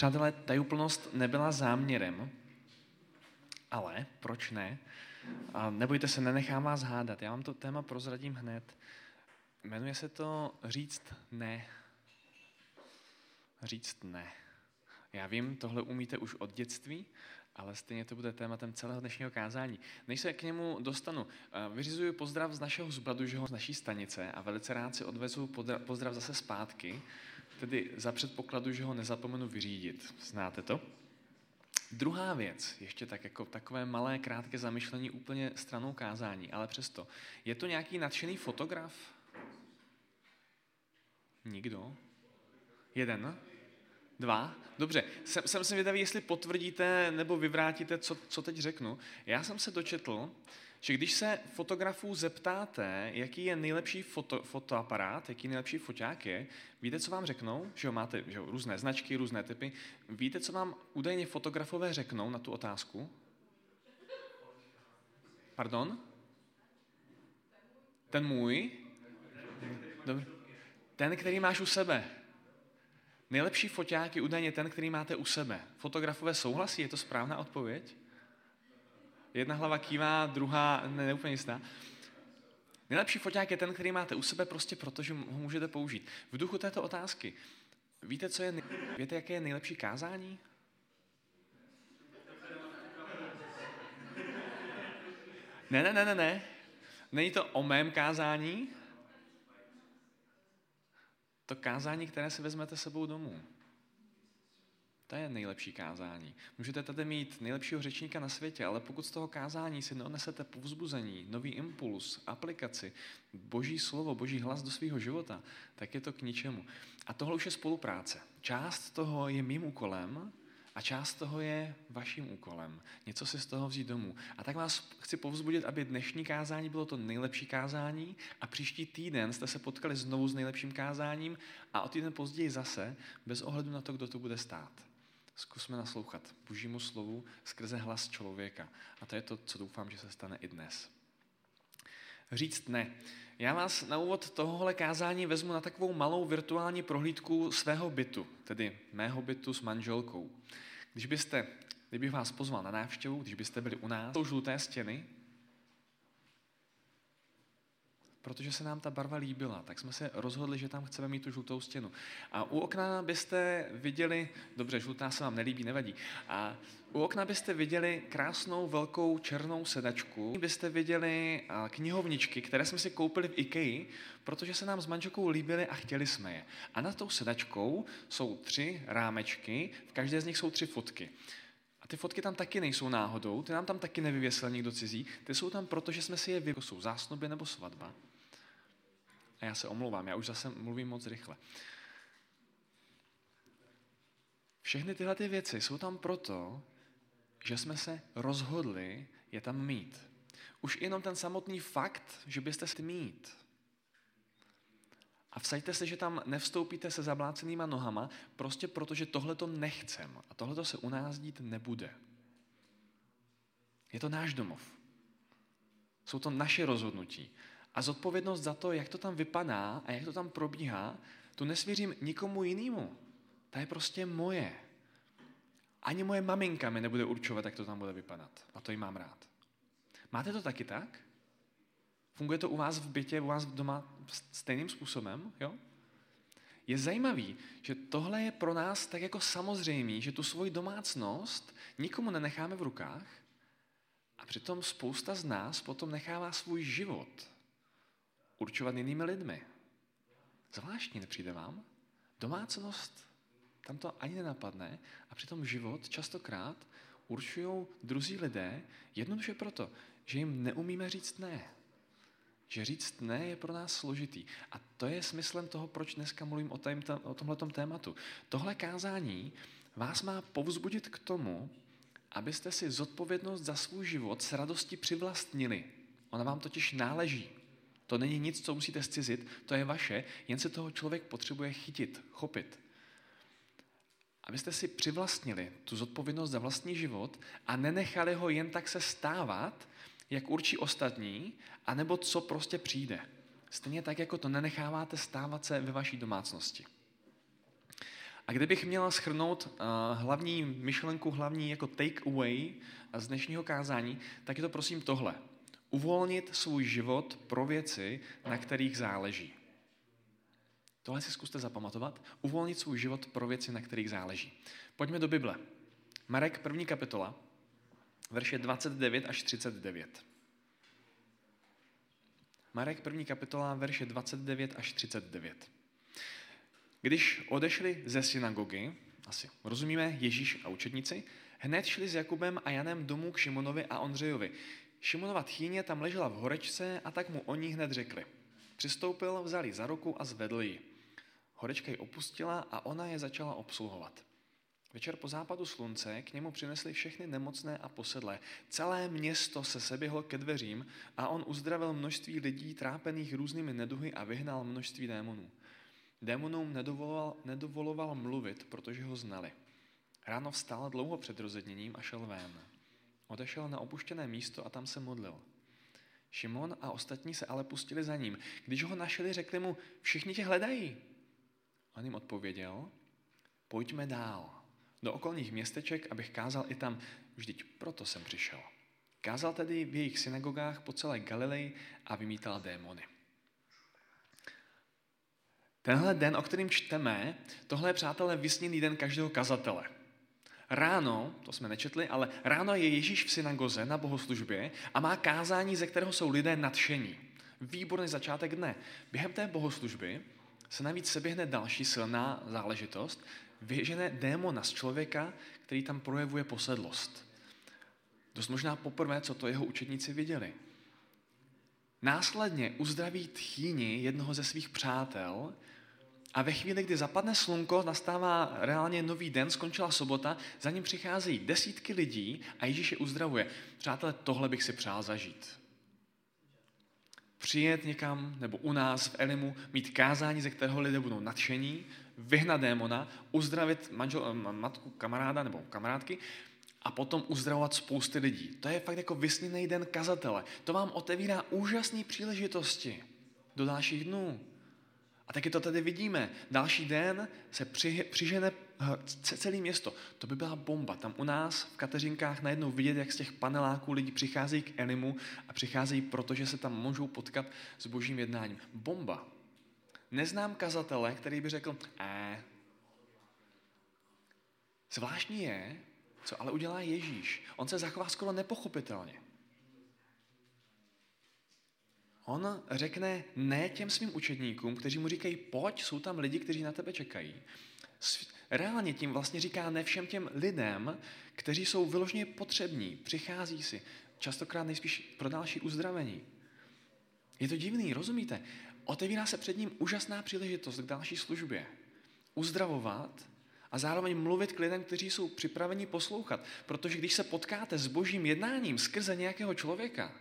Přátelé, tajuplnost nebyla záměrem, ale proč ne? A nebojte se, nenechám vás hádat. Já vám to téma prozradím hned. Jmenuje se to říct ne. Říct ne. Já vím, tohle umíte už od dětství, ale stejně to bude tématem celého dnešního kázání. Než se k němu dostanu, eh, vyřizuju pozdrav z našeho ho z naší stanice a velice rád si odvezu pozdrav zase zpátky, tedy za předpokladu, že ho nezapomenu vyřídit. Znáte to? Druhá věc, ještě tak jako takové malé, krátké zamyšlení úplně stranou kázání, ale přesto. Je to nějaký nadšený fotograf? Nikdo? Jeden? Dva? Dobře, jsem, jsem se vědavý, jestli potvrdíte nebo vyvrátíte, co, co teď řeknu. Já jsem se dočetl, že když se fotografů zeptáte, jaký je nejlepší foto, fotoaparát, jaký nejlepší foťák je, víte, co vám řeknou? Že jo, máte že jo, různé značky, různé typy. Víte, co vám údajně fotografové řeknou na tu otázku? Pardon? Ten můj? Dobře. Ten, který máš u sebe. Nejlepší foťák je údajně ten, který máte u sebe. Fotografové souhlasí, je to správná odpověď? Jedna hlava kývá, druhá ne, neúplně jistá. Nejlepší foťák je ten, který máte u sebe prostě proto, že ho můžete použít. V duchu této otázky, víte, co je, víte, jaké je nejlepší kázání? Ne, ne, ne, ne, ne. Není to o mém kázání, to kázání, které si vezmete sebou domů. To je nejlepší kázání. Můžete tady mít nejlepšího řečníka na světě, ale pokud z toho kázání si neodnesete povzbuzení, nový impuls, aplikaci, boží slovo, boží hlas do svého života, tak je to k ničemu. A tohle už je spolupráce. Část toho je mým úkolem a část toho je vaším úkolem. Něco si z toho vzít domů. A tak vás chci povzbudit, aby dnešní kázání bylo to nejlepší kázání a příští týden jste se potkali znovu s nejlepším kázáním a o týden později zase, bez ohledu na to, kdo to bude stát. Zkusme naslouchat božímu slovu skrze hlas člověka. A to je to, co doufám, že se stane i dnes. Říct ne. Já vás na úvod tohohle kázání vezmu na takovou malou virtuální prohlídku svého bytu, tedy mého bytu s manželkou. Když byste, kdybych vás pozval na návštěvu, když byste byli u nás, jsou žluté stěny, protože se nám ta barva líbila, tak jsme se rozhodli, že tam chceme mít tu žlutou stěnu. A u okna byste viděli, dobře, žlutá se vám nelíbí, nevadí, a u okna byste viděli krásnou velkou černou sedačku, byste viděli knihovničky, které jsme si koupili v IKEA, protože se nám s manželkou líbily a chtěli jsme je. A nad tou sedačkou jsou tři rámečky, v každé z nich jsou tři fotky. A ty fotky tam taky nejsou náhodou, ty nám tam taky nevyvěsil nikdo cizí, ty jsou tam proto, že jsme si je vyvěsili. Jsou zásnuby nebo svatba. A já se omlouvám, já už zase mluvím moc rychle. Všechny tyhle ty věci jsou tam proto, že jsme se rozhodli je tam mít. Už jenom ten samotný fakt, že byste si mít. A vsaďte se, že tam nevstoupíte se zablácenýma nohama, prostě proto, že tohle to nechcem. A tohle se u nás dít nebude. Je to náš domov. Jsou to naše rozhodnutí. A zodpovědnost za to, jak to tam vypadá a jak to tam probíhá, tu nesvěřím nikomu jinému. Ta je prostě moje. Ani moje maminka mi nebude určovat, jak to tam bude vypadat. A to jí mám rád. Máte to taky tak? Funguje to u vás v bytě, u vás doma stejným způsobem? Jo? Je zajímavý, že tohle je pro nás tak jako samozřejmý, že tu svoji domácnost nikomu nenecháme v rukách a přitom spousta z nás potom nechává svůj život určovat jinými lidmi. Zvláštní nepřijde vám? Domácnost, tam to ani nenapadne a přitom život častokrát určují druzí lidé jednoduše proto, že jim neumíme říct ne. Že říct ne je pro nás složitý. A to je smyslem toho, proč dneska mluvím o, tém, o tomhletom tématu. Tohle kázání vás má povzbudit k tomu, abyste si zodpovědnost za svůj život s radostí přivlastnili. Ona vám totiž náleží. To není nic, co musíte zcizit, to je vaše, jen se toho člověk potřebuje chytit, chopit. Abyste si přivlastnili tu zodpovědnost za vlastní život a nenechali ho jen tak se stávat, jak určí ostatní, anebo co prostě přijde. Stejně tak, jako to nenecháváte stávat se ve vaší domácnosti. A kdybych měla schrnout uh, hlavní myšlenku, hlavní jako take away z dnešního kázání, tak je to prosím tohle. Uvolnit svůj život pro věci, na kterých záleží. Tohle si zkuste zapamatovat. Uvolnit svůj život pro věci, na kterých záleží. Pojďme do Bible. Marek, první kapitola, verše 29 až 39. Marek, první kapitola, verše 29 až 39. Když odešli ze synagogy, asi rozumíme, Ježíš a učedníci, hned šli s Jakubem a Janem domů k Šimonovi a Ondřejovi. Šimonova tchýně tam ležela v horečce a tak mu oni hned řekli. Přistoupil, vzali za ruku a zvedl ji. Horečka ji opustila a ona je začala obsluhovat. Večer po západu slunce k němu přinesli všechny nemocné a posedlé. Celé město se seběhlo ke dveřím a on uzdravil množství lidí trápených různými neduhy a vyhnal množství démonů. Démonům nedovoloval, nedovoloval mluvit, protože ho znali. Ráno vstal dlouho před rozedněním a šel ven. Odešel na opuštěné místo a tam se modlil. Šimon a ostatní se ale pustili za ním. Když ho našli, řekli mu, všichni tě hledají. On jim odpověděl, pojďme dál, do okolních městeček, abych kázal i tam, vždyť proto jsem přišel. Kázal tedy v jejich synagogách po celé Galileji a vymítal démony. Tenhle den, o kterým čteme, tohle je, přátelé, vysněný den každého kazatele. Ráno, to jsme nečetli, ale ráno je Ježíš v synagoze na bohoslužbě a má kázání, ze kterého jsou lidé nadšení. Výborný začátek dne. Během té bohoslužby se navíc seběhne další silná záležitost, vyžene démona z člověka, který tam projevuje posedlost. Dost možná poprvé, co to jeho učedníci viděli. Následně uzdraví tchýni jednoho ze svých přátel a ve chvíli, kdy zapadne slunko, nastává reálně nový den, skončila sobota, za ním přicházejí desítky lidí a Ježíš je uzdravuje. Přátelé, tohle bych si přál zažít. Přijet někam, nebo u nás v Elimu, mít kázání, ze kterého lidé budou nadšení, vyhnat démona, uzdravit manžel, matku kamaráda nebo kamarádky a potom uzdravovat spousty lidí. To je fakt jako vysněný den kazatele. To vám otevírá úžasné příležitosti do dalších dnů. A taky to tady vidíme. Další den se při, přižene celé město. To by byla bomba. Tam u nás v Kateřinkách najednou vidět, jak z těch paneláků lidi přicházejí k Elimu a přicházejí proto, že se tam můžou potkat s božím jednáním. Bomba. Neznám kazatele, který by řekl, eh. Zvláštní je, co ale udělá Ježíš. On se zachová skoro nepochopitelně. On řekne ne těm svým učedníkům, kteří mu říkají, pojď, jsou tam lidi, kteří na tebe čekají. Reálně tím vlastně říká ne všem těm lidem, kteří jsou vyloženě potřební, přichází si, častokrát nejspíš pro další uzdravení. Je to divný, rozumíte? Otevírá se před ním úžasná příležitost k další službě. Uzdravovat a zároveň mluvit k lidem, kteří jsou připraveni poslouchat. Protože když se potkáte s božím jednáním skrze nějakého člověka,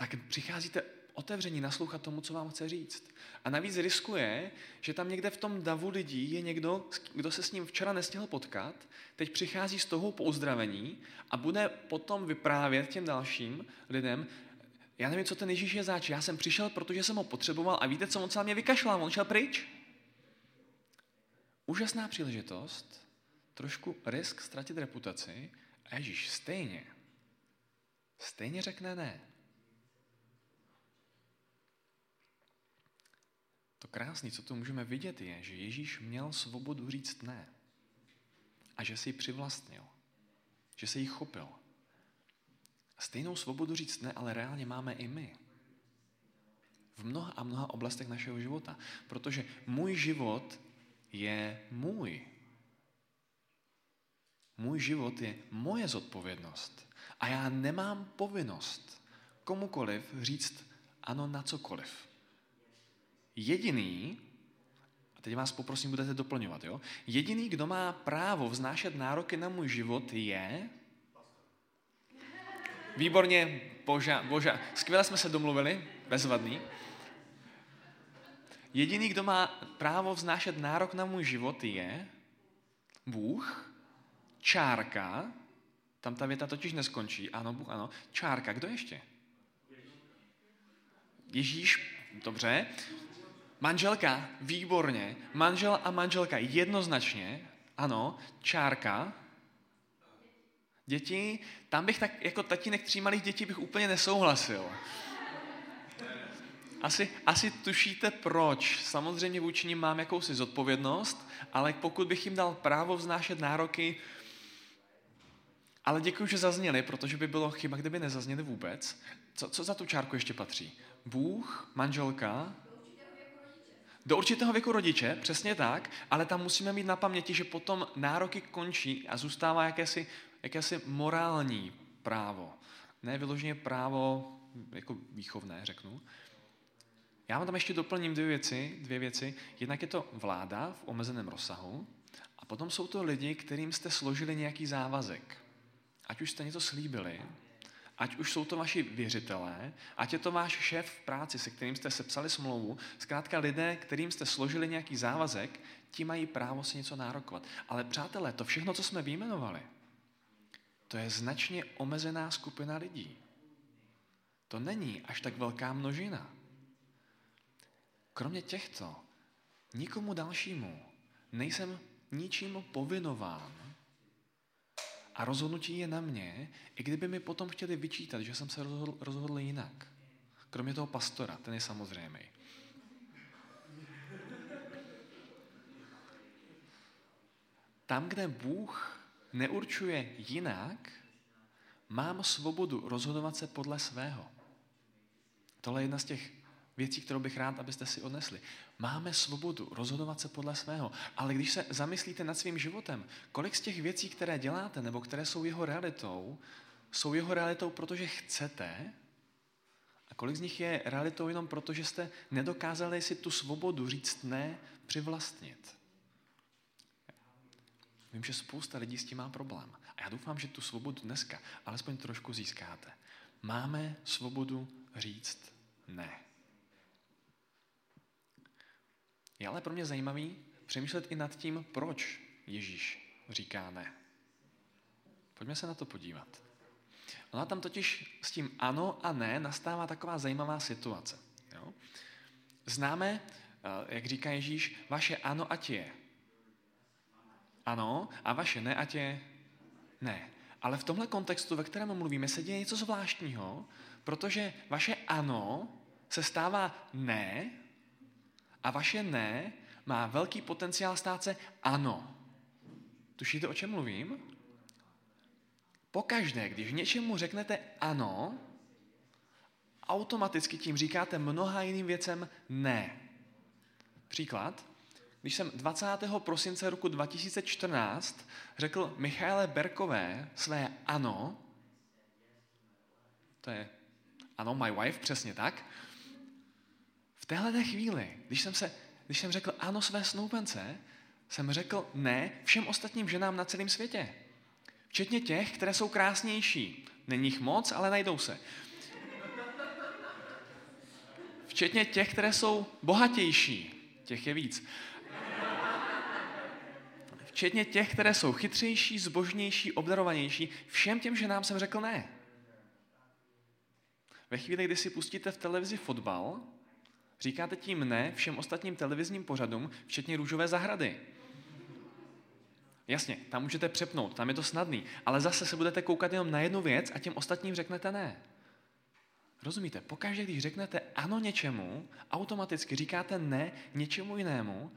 tak přicházíte otevření naslouchat tomu, co vám chce říct. A navíc riskuje, že tam někde v tom davu lidí je někdo, kdo se s ním včera nestihl potkat, teď přichází z toho po uzdravení a bude potom vyprávět těm dalším lidem, já nevím, co ten Ježíš je zač, já jsem přišel, protože jsem ho potřeboval a víte, co on se na mě vykašlal, on šel pryč. Úžasná příležitost, trošku risk ztratit reputaci a Ježíš stejně, stejně řekne ne. To krásné, co tu můžeme vidět, je, že Ježíš měl svobodu říct ne. A že si ji přivlastnil. Že se jí chopil. Stejnou svobodu říct ne, ale reálně máme i my. V mnoha a mnoha oblastech našeho života. Protože můj život je můj. Můj život je moje zodpovědnost. A já nemám povinnost komukoliv říct ano na cokoliv. Jediný, a teď vás poprosím, budete doplňovat, jo? Jediný, kdo má právo vznášet nároky na můj život, je... Výborně, boža, boža. Skvěle jsme se domluvili, bezvadný. Jediný, kdo má právo vznášet nárok na můj život, je Bůh, čárka, tam ta věta totiž neskončí, ano, Bůh, ano, čárka, kdo ještě? Ježíš, dobře, Manželka, výborně. Manžel a manželka, jednoznačně. Ano, čárka. Děti, tam bych tak jako tatínek tří malých dětí bych úplně nesouhlasil. Asi, asi tušíte proč. Samozřejmě vůči nim mám jakousi zodpovědnost, ale pokud bych jim dal právo vznášet nároky, ale děkuji, že zazněli, protože by bylo chyba, kdyby nezazněli vůbec. Co, co za tu čárku ještě patří? Bůh, manželka, do určitého věku rodiče, přesně tak, ale tam musíme mít na paměti, že potom nároky končí a zůstává jakési, jakési morální právo. Ne vyloženě právo jako výchovné, řeknu. Já vám tam ještě doplním dvě věci, dvě věci. Jednak je to vláda v omezeném rozsahu a potom jsou to lidi, kterým jste složili nějaký závazek. Ať už jste něco slíbili, ať už jsou to vaši věřitelé, ať je to váš šéf v práci, se kterým jste sepsali smlouvu, zkrátka lidé, kterým jste složili nějaký závazek, ti mají právo si něco nárokovat. Ale přátelé, to všechno, co jsme vyjmenovali, to je značně omezená skupina lidí. To není až tak velká množina. Kromě těchto, nikomu dalšímu nejsem ničím povinován. A rozhodnutí je na mě, i kdyby mi potom chtěli vyčítat, že jsem se rozhodl, rozhodl jinak. Kromě toho pastora, ten je samozřejmý. Tam, kde Bůh neurčuje jinak, mám svobodu rozhodovat se podle svého. Tohle je jedna z těch věcí, kterou bych rád, abyste si odnesli. Máme svobodu rozhodovat se podle svého, ale když se zamyslíte nad svým životem, kolik z těch věcí, které děláte nebo které jsou jeho realitou, jsou jeho realitou, protože chcete, a kolik z nich je realitou jenom proto, že jste nedokázali si tu svobodu říct ne přivlastnit. Vím, že spousta lidí s tím má problém. A já doufám, že tu svobodu dneska alespoň trošku získáte. Máme svobodu říct ne. Je ale pro mě zajímavý přemýšlet i nad tím, proč Ježíš říká ne. Pojďme se na to podívat. Ona tam totiž s tím ano a ne nastává taková zajímavá situace. Jo? Známe, eh, jak říká Ježíš, vaše ano ať je ano a vaše ne ať je ne. Ale v tomhle kontextu, ve kterém mluvíme, se děje něco zvláštního, protože vaše ano se stává ne a vaše ne má velký potenciál stát se ano. Tušíte, o čem mluvím? Pokaždé, když něčemu řeknete ano, automaticky tím říkáte mnoha jiným věcem ne. Příklad. Když jsem 20. prosince roku 2014 řekl Michaele Berkové své ano, to je ano, my wife, přesně tak, téhle chvíli, když jsem, se, když jsem řekl ano své snoubence, jsem řekl ne všem ostatním ženám na celém světě. Včetně těch, které jsou krásnější. Není jich moc, ale najdou se. Včetně těch, které jsou bohatější. Těch je víc. Včetně těch, které jsou chytřejší, zbožnější, obdarovanější. Všem těm ženám jsem řekl ne. Ve chvíli, kdy si pustíte v televizi fotbal, Říkáte tím ne všem ostatním televizním pořadům, včetně růžové zahrady. Jasně, tam můžete přepnout, tam je to snadný, ale zase se budete koukat jenom na jednu věc a těm ostatním řeknete ne. Rozumíte? Pokaždé, když řeknete ano něčemu, automaticky říkáte ne něčemu jinému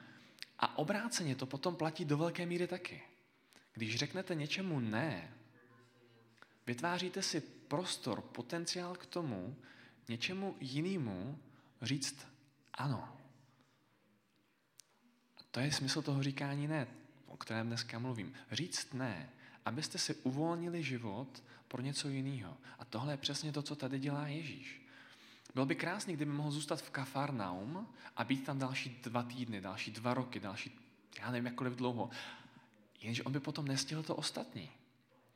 a obráceně to potom platí do velké míry taky. Když řeknete něčemu ne, vytváříte si prostor, potenciál k tomu, něčemu jinému říct ano. To je smysl toho říkání ne, o kterém dneska mluvím. Říct ne, abyste si uvolnili život pro něco jiného. A tohle je přesně to, co tady dělá Ježíš. Bylo by krásný, kdyby mohl zůstat v Kafarnaum a být tam další dva týdny, další dva roky, další, já nevím, jakkoliv dlouho. Jenže on by potom nestihl to ostatní.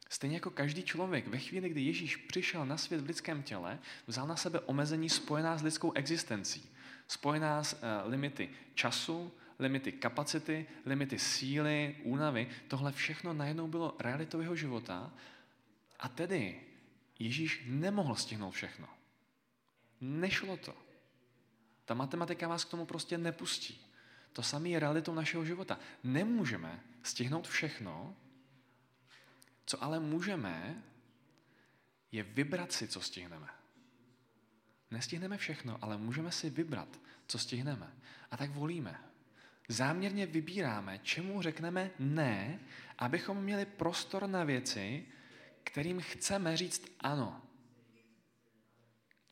Stejně jako každý člověk, ve chvíli, kdy Ježíš přišel na svět v lidském těle, vzal na sebe omezení spojená s lidskou existencí spojená s uh, limity času, limity kapacity, limity síly, únavy. Tohle všechno najednou bylo realitou jeho života a tedy Ježíš nemohl stihnout všechno. Nešlo to. Ta matematika vás k tomu prostě nepustí. To samé je realitou našeho života. Nemůžeme stihnout všechno, co ale můžeme, je vybrat si, co stihneme. Nestihneme všechno, ale můžeme si vybrat, co stihneme. A tak volíme. Záměrně vybíráme, čemu řekneme ne, abychom měli prostor na věci, kterým chceme říct ano.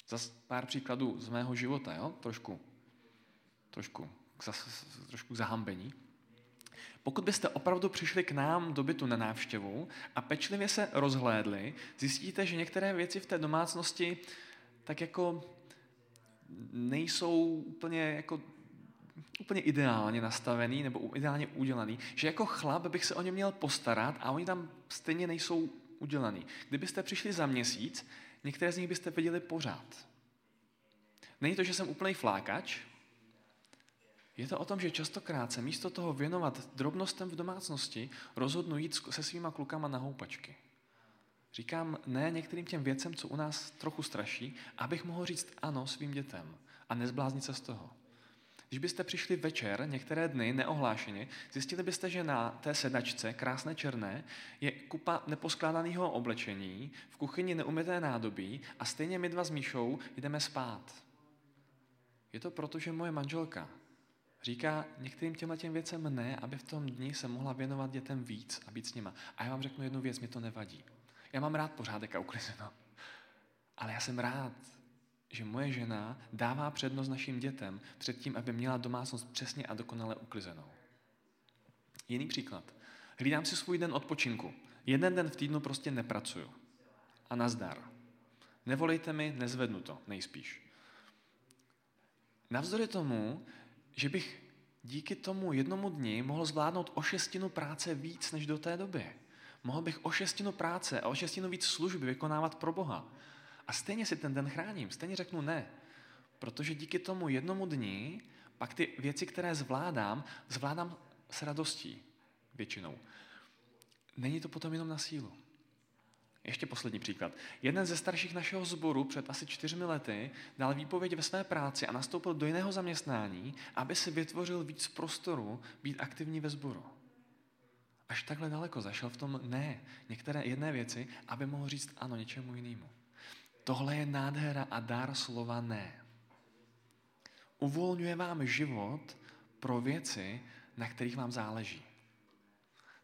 Zas pár příkladů z mého života, jo? trošku, trošku, trošku zahambení. Pokud byste opravdu přišli k nám do bytu na návštěvu a pečlivě se rozhlédli, zjistíte, že některé věci v té domácnosti tak jako nejsou úplně jako úplně ideálně nastavený nebo ideálně udělaný, že jako chlap bych se o ně měl postarat a oni tam stejně nejsou udělaný. Kdybyste přišli za měsíc, některé z nich byste viděli pořád. Není to, že jsem úplný flákač, je to o tom, že častokrát se místo toho věnovat drobnostem v domácnosti rozhodnu jít se svýma klukama na houpačky. Říkám ne některým těm věcem, co u nás trochu straší, abych mohl říct ano svým dětem a nezbláznit se z toho. Když byste přišli večer, některé dny neohlášeně, zjistili byste, že na té sedačce, krásné černé, je kupa neposkládaného oblečení, v kuchyni neumyté nádobí a stejně my dva s Míšou jdeme spát. Je to proto, že moje manželka říká některým těmhle těm věcem ne, aby v tom dni se mohla věnovat dětem víc a být s nima. A já vám řeknu jednu věc, mi to nevadí. Já mám rád pořádek a uklizeno. Ale já jsem rád, že moje žena dává přednost našim dětem před tím, aby měla domácnost přesně a dokonale uklizenou. Jiný příklad. Hlídám si svůj den odpočinku. Jeden den v týdnu prostě nepracuju. A nazdar. Nevolejte mi, nezvednu to, nejspíš. Navzdory tomu, že bych díky tomu jednomu dni mohl zvládnout o šestinu práce víc než do té doby. Mohl bych o šestinu práce a o šestinu víc služby vykonávat pro Boha. A stejně si ten den chráním, stejně řeknu ne. Protože díky tomu jednomu dni pak ty věci, které zvládám, zvládám s radostí většinou. Není to potom jenom na sílu. Ještě poslední příklad. Jeden ze starších našeho sboru před asi čtyřmi lety dal výpověď ve své práci a nastoupil do jiného zaměstnání, aby si vytvořil víc prostoru být aktivní ve sboru. Až takhle daleko zašel v tom ne, některé jedné věci, aby mohl říct ano něčemu jinému. Tohle je nádhera a dár slova ne. Uvolňuje vám život pro věci, na kterých vám záleží.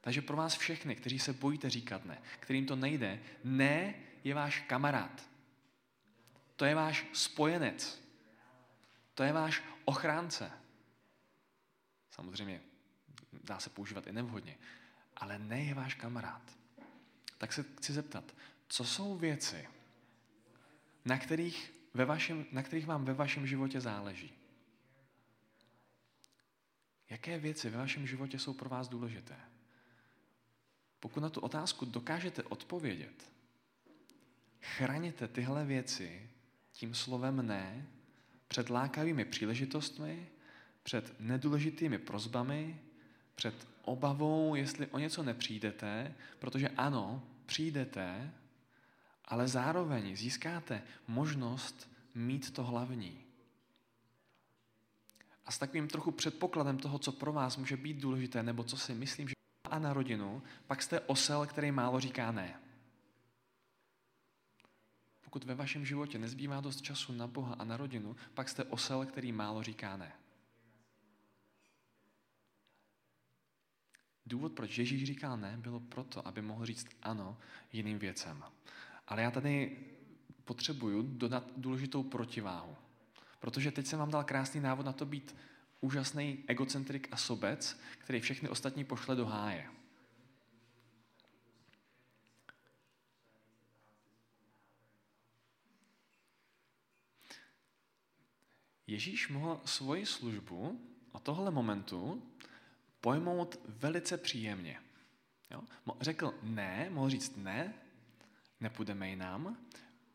Takže pro vás všechny, kteří se bojíte říkat ne, kterým to nejde, ne je váš kamarád. To je váš spojenec. To je váš ochránce. Samozřejmě dá se používat i nevhodně, ale ne je váš kamarád. Tak se chci zeptat, co jsou věci, na kterých, ve vašem, na kterých vám ve vašem životě záleží? Jaké věci ve vašem životě jsou pro vás důležité? Pokud na tu otázku dokážete odpovědět, chraněte tyhle věci tím slovem ne před lákavými příležitostmi, před nedůležitými prozbami, před obavou, jestli o něco nepřijdete, protože ano, přijdete, ale zároveň získáte možnost mít to hlavní. A s takovým trochu předpokladem toho, co pro vás může být důležité, nebo co si myslím, že a na rodinu, pak jste osel, který málo říká ne. Pokud ve vašem životě nezbývá dost času na Boha a na rodinu, pak jste osel, který málo říká ne. Důvod, proč Ježíš říkal ne, bylo proto, aby mohl říct ano jiným věcem. Ale já tady potřebuju dodat důležitou protiváhu. Protože teď jsem vám dal krásný návod na to být úžasný egocentrik a sobec, který všechny ostatní pošle do háje. Ježíš mohl svoji službu od tohle momentu pojmout velice příjemně. Jo? Řekl ne, mohl říct ne, nepůjdeme jinam,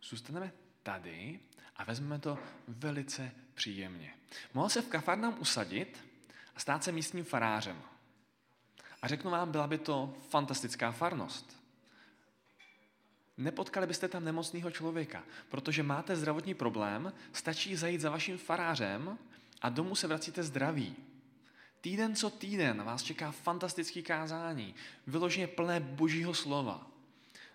zůstaneme tady a vezmeme to velice příjemně. Mohl se v kafárnám usadit a stát se místním farářem. A řeknu vám, byla by to fantastická farnost. Nepotkali byste tam nemocného člověka, protože máte zdravotní problém, stačí zajít za vaším farářem a domů se vracíte zdraví. Týden co týden vás čeká fantastický kázání, vyloženě plné božího slova.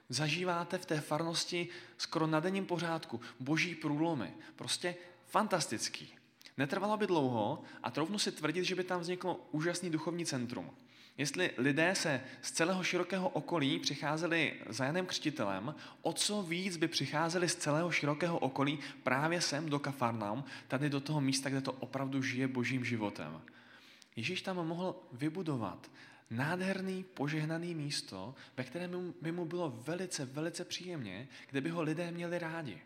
Zažíváte v té farnosti skoro na denním pořádku boží průlomy. Prostě fantastický. Netrvalo by dlouho a troufnu si tvrdit, že by tam vzniklo úžasný duchovní centrum. Jestli lidé se z celého širokého okolí přicházeli za Janem Křtitelem, o co víc by přicházeli z celého širokého okolí právě sem do Kafarnaum, tady do toho místa, kde to opravdu žije božím životem. Ježíš tam mohl vybudovat nádherný, požehnaný místo, ve kterém by mu bylo velice, velice příjemně, kde by ho lidé měli rádi.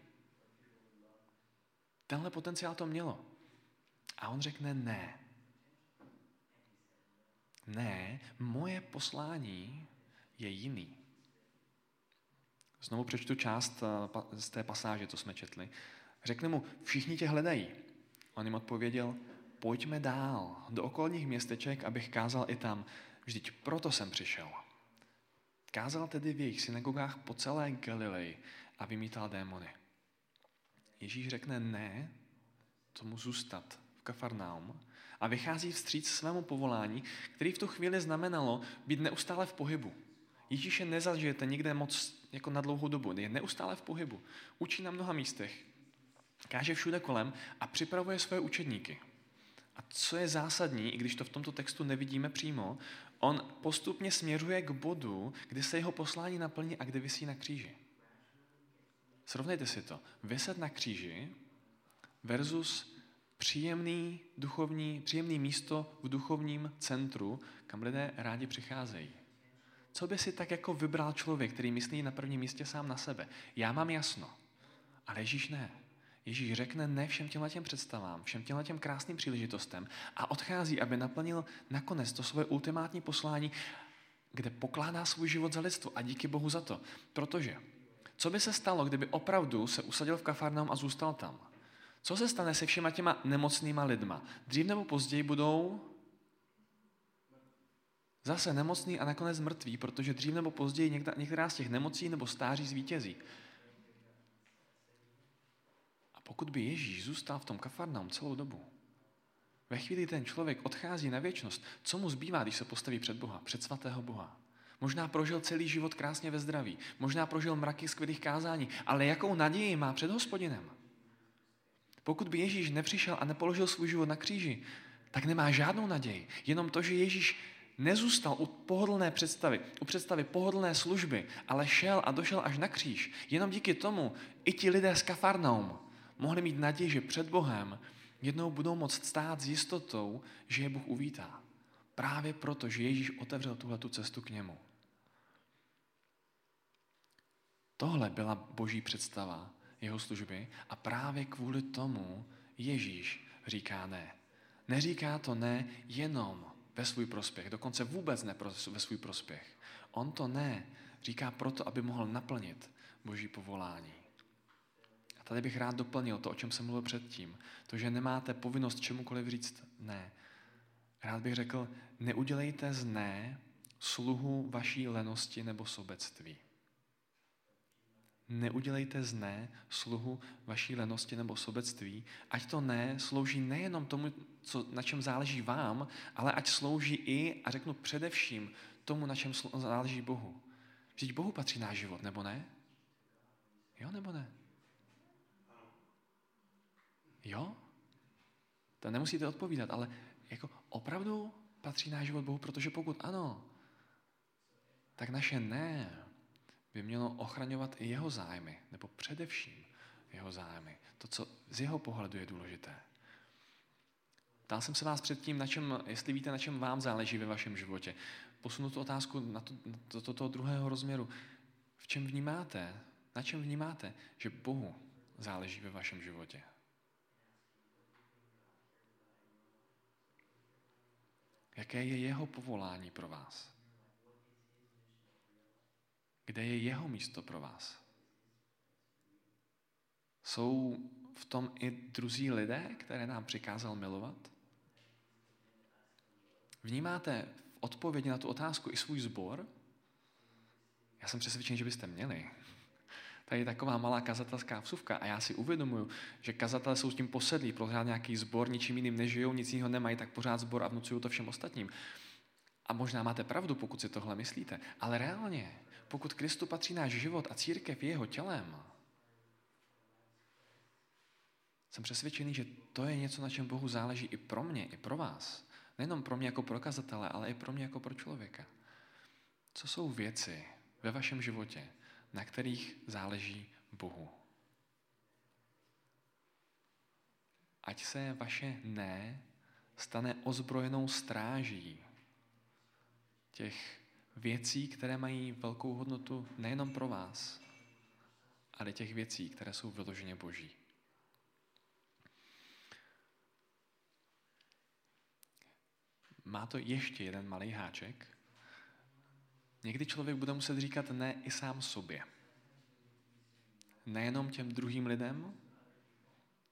Tenhle potenciál to mělo. A on řekne ne. Ne, moje poslání je jiný. Znovu přečtu část eh, z té pasáže, co jsme četli. Řekne mu, všichni tě hledají. On jim odpověděl, pojďme dál do okolních městeček, abych kázal i tam. Vždyť proto jsem přišel. Kázal tedy v jejich synagogách po celé Galileji a vymítal démony. Ježíš řekne ne tomu zůstat v Kafarnaum a vychází vstříc svému povolání, který v tu chvíli znamenalo být neustále v pohybu. Ježíše nezažijete nikde moc jako na dlouhou dobu, je neustále v pohybu. Učí na mnoha místech, káže všude kolem a připravuje své učedníky. A co je zásadní, i když to v tomto textu nevidíme přímo, on postupně směřuje k bodu, kdy se jeho poslání naplní a kde vysí na kříži. Srovnejte si to. Vyset na kříži versus příjemný duchovní, příjemný místo v duchovním centru, kam lidé rádi přicházejí. Co by si tak jako vybral člověk, který myslí na prvním místě sám na sebe? Já mám jasno, ale Ježíš ne. Ježíš řekne ne všem těmhle těm představám, všem těmhle těm krásným příležitostem a odchází, aby naplnil nakonec to svoje ultimátní poslání, kde pokládá svůj život za lidstvo a díky Bohu za to. Protože co by se stalo, kdyby opravdu se usadil v Kafarnaum a zůstal tam? Co se stane se všema těma nemocnýma lidma? Dřív nebo později budou zase nemocný a nakonec mrtví, protože dřív nebo později některá z těch nemocí nebo stáří zvítězí. Pokud by Ježíš zůstal v tom kafarnaum celou dobu, ve chvíli ten člověk odchází na věčnost, co mu zbývá, když se postaví před Boha, před svatého Boha? Možná prožil celý život krásně ve zdraví, možná prožil mraky skvělých kázání, ale jakou naději má před hospodinem? Pokud by Ježíš nepřišel a nepoložil svůj život na kříži, tak nemá žádnou naději. Jenom to, že Ježíš nezůstal u pohodlné představy, u představy pohodlné služby, ale šel a došel až na kříž. Jenom díky tomu i ti lidé z Kafarnaum mohli mít naději, že před Bohem jednou budou moct stát s jistotou, že je Bůh uvítá. Právě proto, že Ježíš otevřel tuhle cestu k němu. Tohle byla boží představa jeho služby a právě kvůli tomu Ježíš říká ne. Neříká to ne jenom ve svůj prospěch, dokonce vůbec ne ve svůj prospěch. On to ne říká proto, aby mohl naplnit boží povolání. Tady bych rád doplnil to, o čem jsem mluvil předtím. To, že nemáte povinnost čemukoliv říct ne. Rád bych řekl, neudělejte z ne sluhu vaší lenosti nebo sobectví. Neudělejte z ne sluhu vaší lenosti nebo sobectví, ať to ne slouží nejenom tomu, co, na čem záleží vám, ale ať slouží i, a řeknu především, tomu, na čem záleží Bohu. Vždyť Bohu patří náš život, nebo ne? Jo, nebo ne? Jo? To nemusíte odpovídat, ale jako opravdu patří náš život Bohu, protože pokud ano, tak naše ne by mělo ochraňovat i jeho zájmy, nebo především jeho zájmy. To, co z jeho pohledu je důležité. Ptal jsem se vás předtím, na čem, jestli víte, na čem vám záleží ve vašem životě. Posunu tu otázku na to, na to, to, toho druhého rozměru. V čem vnímáte, na čem vnímáte, že Bohu záleží ve vašem životě? Jaké je jeho povolání pro vás? Kde je jeho místo pro vás? Jsou v tom i druzí lidé, které nám přikázal milovat? Vnímáte v odpovědi na tu otázku i svůj sbor? Já jsem přesvědčen, že byste měli. Tady je taková malá kazatelská vsuvka a já si uvědomuju, že kazatelé jsou s tím posedlí, pořád nějaký zbor, ničím jiným nežijou, nic jiného nemají, tak pořád zbor a vnucují to všem ostatním. A možná máte pravdu, pokud si tohle myslíte, ale reálně, pokud Kristu patří náš život a církev je jeho tělem, jsem přesvědčený, že to je něco, na čem Bohu záleží i pro mě, i pro vás. Nejenom pro mě jako pro kazatele, ale i pro mě jako pro člověka. Co jsou věci ve vašem životě, na kterých záleží Bohu? Ať se vaše ne stane ozbrojenou stráží těch věcí, které mají velkou hodnotu nejenom pro vás, ale těch věcí, které jsou vyloženě boží. Má to ještě jeden malý háček. Někdy člověk bude muset říkat ne i sám sobě. Nejenom těm druhým lidem,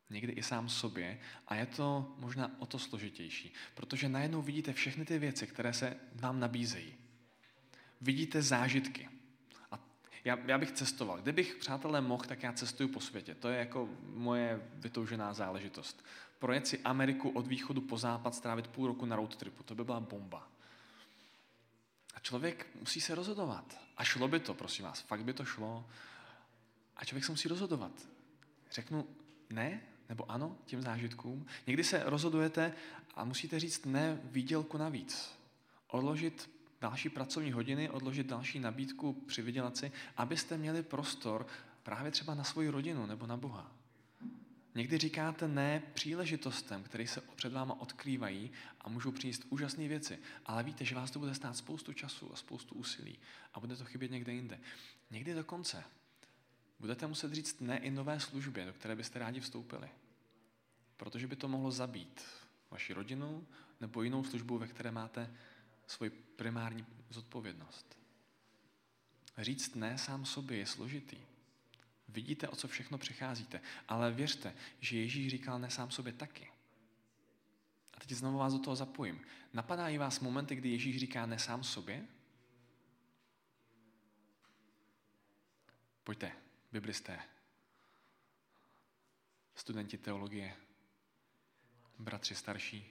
někdy i sám sobě a je to možná o to složitější, protože najednou vidíte všechny ty věci, které se vám nabízejí. Vidíte zážitky. A já, já bych cestoval. Kdybych, přátelé, mohl, tak já cestuju po světě. To je jako moje vytoužená záležitost. Projet si Ameriku od východu po západ, strávit půl roku na road tripu, to by byla bomba. Člověk musí se rozhodovat. A šlo by to, prosím vás, fakt by to šlo. A člověk se musí rozhodovat. Řeknu ne, nebo ano těm zážitkům. Někdy se rozhodujete a musíte říct ne výdělku navíc. Odložit další pracovní hodiny, odložit další nabídku při vydělaci, abyste měli prostor právě třeba na svoji rodinu nebo na Boha. Někdy říkáte ne příležitostem, které se před váma odkrývají a můžou přinést úžasné věci, ale víte, že vás to bude stát spoustu času a spoustu úsilí a bude to chybět někde jinde. Někdy dokonce budete muset říct ne i nové službě, do které byste rádi vstoupili. Protože by to mohlo zabít vaši rodinu nebo jinou službu, ve které máte svoji primární zodpovědnost. Říct ne sám sobě je složitý. Vidíte, o co všechno přicházíte, ale věřte, že Ježíš říkal ne sám sobě taky. A teď znovu vás do toho zapojím. Napadá i vás momenty, kdy Ježíš říká ne sám sobě? Pojďte, biblisté, studenti teologie, bratři starší.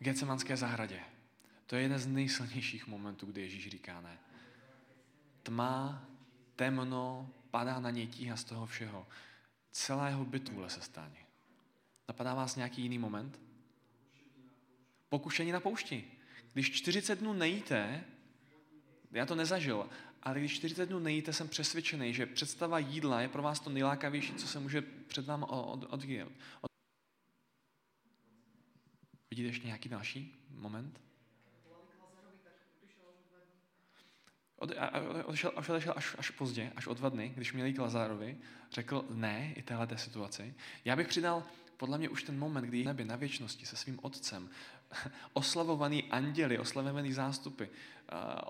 V Gecemanské zahradě. To je jeden z nejsilnějších momentů, kdy Ježíš říká ne. Tma, temno, padá na něj tíha z toho všeho. Celá jeho bytůle se stane. Napadá vás nějaký jiný moment? Pokušení na poušti. Když 40 dnů nejíte, já to nezažil, ale když 40 dnů nejíte, jsem přesvědčený, že představa jídla je pro vás to nejlákavější, co se může před vámi odvíjet. Od... Vidíte ještě nějaký další moment? Od, odešel, odešel až, až pozdě, až o dva dny, když měli k Lazárovi, řekl ne i téhle situaci. Já bych přidal podle mě už ten moment, kdy nebe na věčnosti se svým otcem, oslavovaný anděli, oslavovaný zástupy,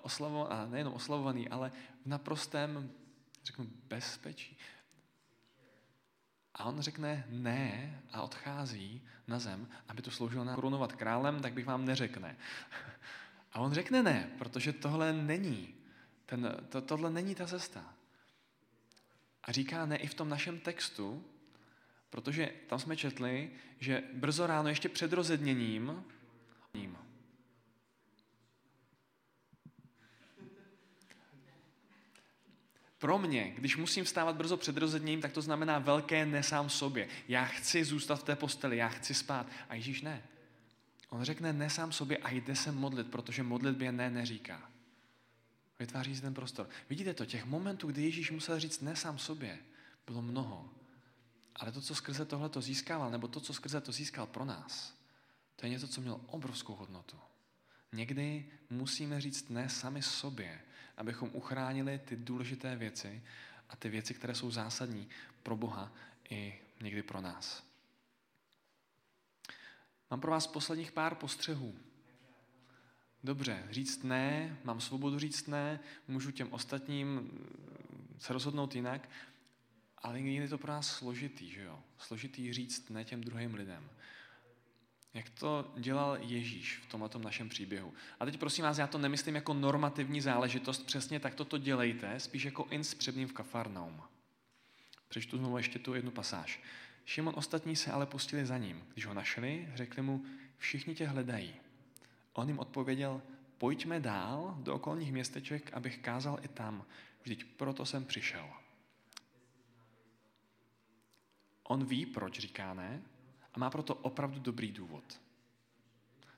oslavo, a nejenom oslavovaný, ale v naprostém, řeknu, bezpečí. A on řekne ne a odchází na zem, aby to sloužilo na korunovat králem, tak bych vám neřekne. A on řekne ne, protože tohle není. Ten, to, tohle není ta cesta. A říká ne i v tom našem textu, protože tam jsme četli, že brzo ráno ještě před rozedněním ním. Pro mě, když musím vstávat brzo před rozedněním, tak to znamená velké ne sám sobě. Já chci zůstat v té posteli, já chci spát. A Ježíš ne. On řekne ne sám sobě a jde se modlit, protože modlitbě ne neříká. Vytváří si ten prostor. Vidíte to, těch momentů, kdy Ježíš musel říct ne sám sobě, bylo mnoho. Ale to, co skrze tohle to získával, nebo to, co skrze to získal pro nás, to je něco, co mělo obrovskou hodnotu. Někdy musíme říct ne sami sobě, abychom uchránili ty důležité věci a ty věci, které jsou zásadní pro Boha i někdy pro nás. Mám pro vás posledních pár postřehů. Dobře, říct ne, mám svobodu říct ne, můžu těm ostatním se rozhodnout jinak, ale někdy je to pro nás složitý, že jo? Složitý říct ne těm druhým lidem. Jak to dělal Ježíš v tomto našem příběhu. A teď prosím vás, já to nemyslím jako normativní záležitost, přesně tak toto dělejte, spíš jako ins předním v Kafarnaum. Přečtu znovu ještě tu jednu pasáž. Šimon ostatní se ale pustili za ním. Když ho našli, řekli mu, všichni tě hledají. On jim odpověděl, pojďme dál do okolních městeček, abych kázal i tam. Vždyť proto jsem přišel. On ví, proč říká ne, a má proto opravdu dobrý důvod.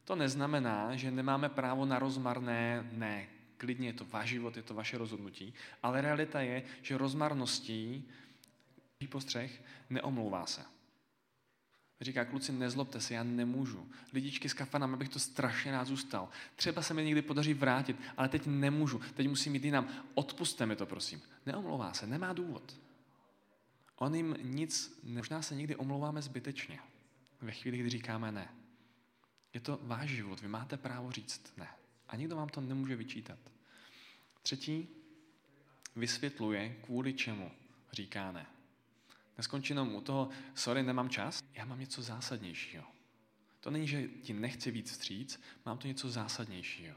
To neznamená, že nemáme právo na rozmarné ne. Klidně je to váš život, je to vaše rozhodnutí, ale realita je, že rozmarností postřeh neomlouvá se. Říká, kluci, nezlobte se, já nemůžu. Lidičky s kafanami, abych to strašně rád zůstal. Třeba se mi někdy podaří vrátit, ale teď nemůžu. Teď musím jít jinam. Odpuste mi to, prosím. Neomlouvá se, nemá důvod. On jim nic, možná se někdy omlouváme zbytečně ve chvíli, kdy říkáme ne. Je to váš život, vy máte právo říct ne. A nikdo vám to nemůže vyčítat. Třetí, vysvětluje, kvůli čemu říká ne. Neskončí jenom u toho, sorry, nemám čas, já mám něco zásadnějšího. To není, že ti nechci víc vstříc, mám to něco zásadnějšího.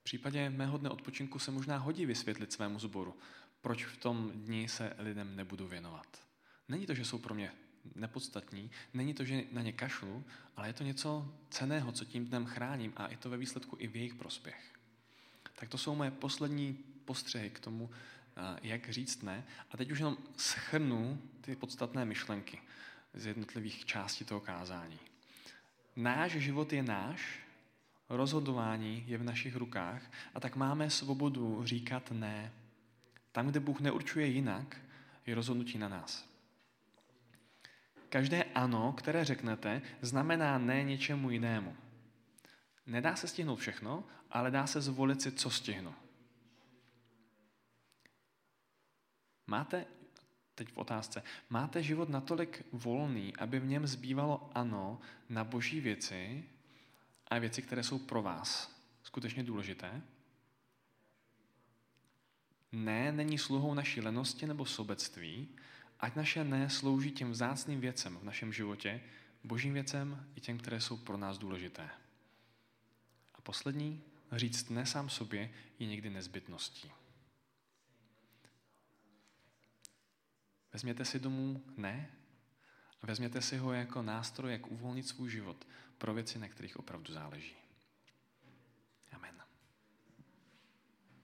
V případě mého dne odpočinku se možná hodí vysvětlit svému zboru, proč v tom dni se lidem nebudu věnovat. Není to, že jsou pro mě nepodstatní, není to, že na ně kašlu, ale je to něco ceného, co tím dnem chráním a je to ve výsledku i v jejich prospěch. Tak to jsou moje poslední postřehy k tomu, jak říct ne. A teď už jenom schrnu ty podstatné myšlenky z jednotlivých částí toho kázání. Náš život je náš, rozhodování je v našich rukách a tak máme svobodu říkat ne. Tam, kde Bůh neurčuje jinak, je rozhodnutí na nás. Každé ano, které řeknete, znamená ne něčemu jinému. Nedá se stihnout všechno, ale dá se zvolit si, co stihnu. Máte, teď v otázce, máte život natolik volný, aby v něm zbývalo ano na boží věci a věci, které jsou pro vás skutečně důležité? Ne, není sluhou naší lenosti nebo sobectví, ať naše ne slouží těm vzácným věcem v našem životě, božím věcem i těm, které jsou pro nás důležité. A poslední, říct ne sám sobě je někdy nezbytností. Vezměte si domů ne a vezměte si ho jako nástroj, jak uvolnit svůj život pro věci, na kterých opravdu záleží.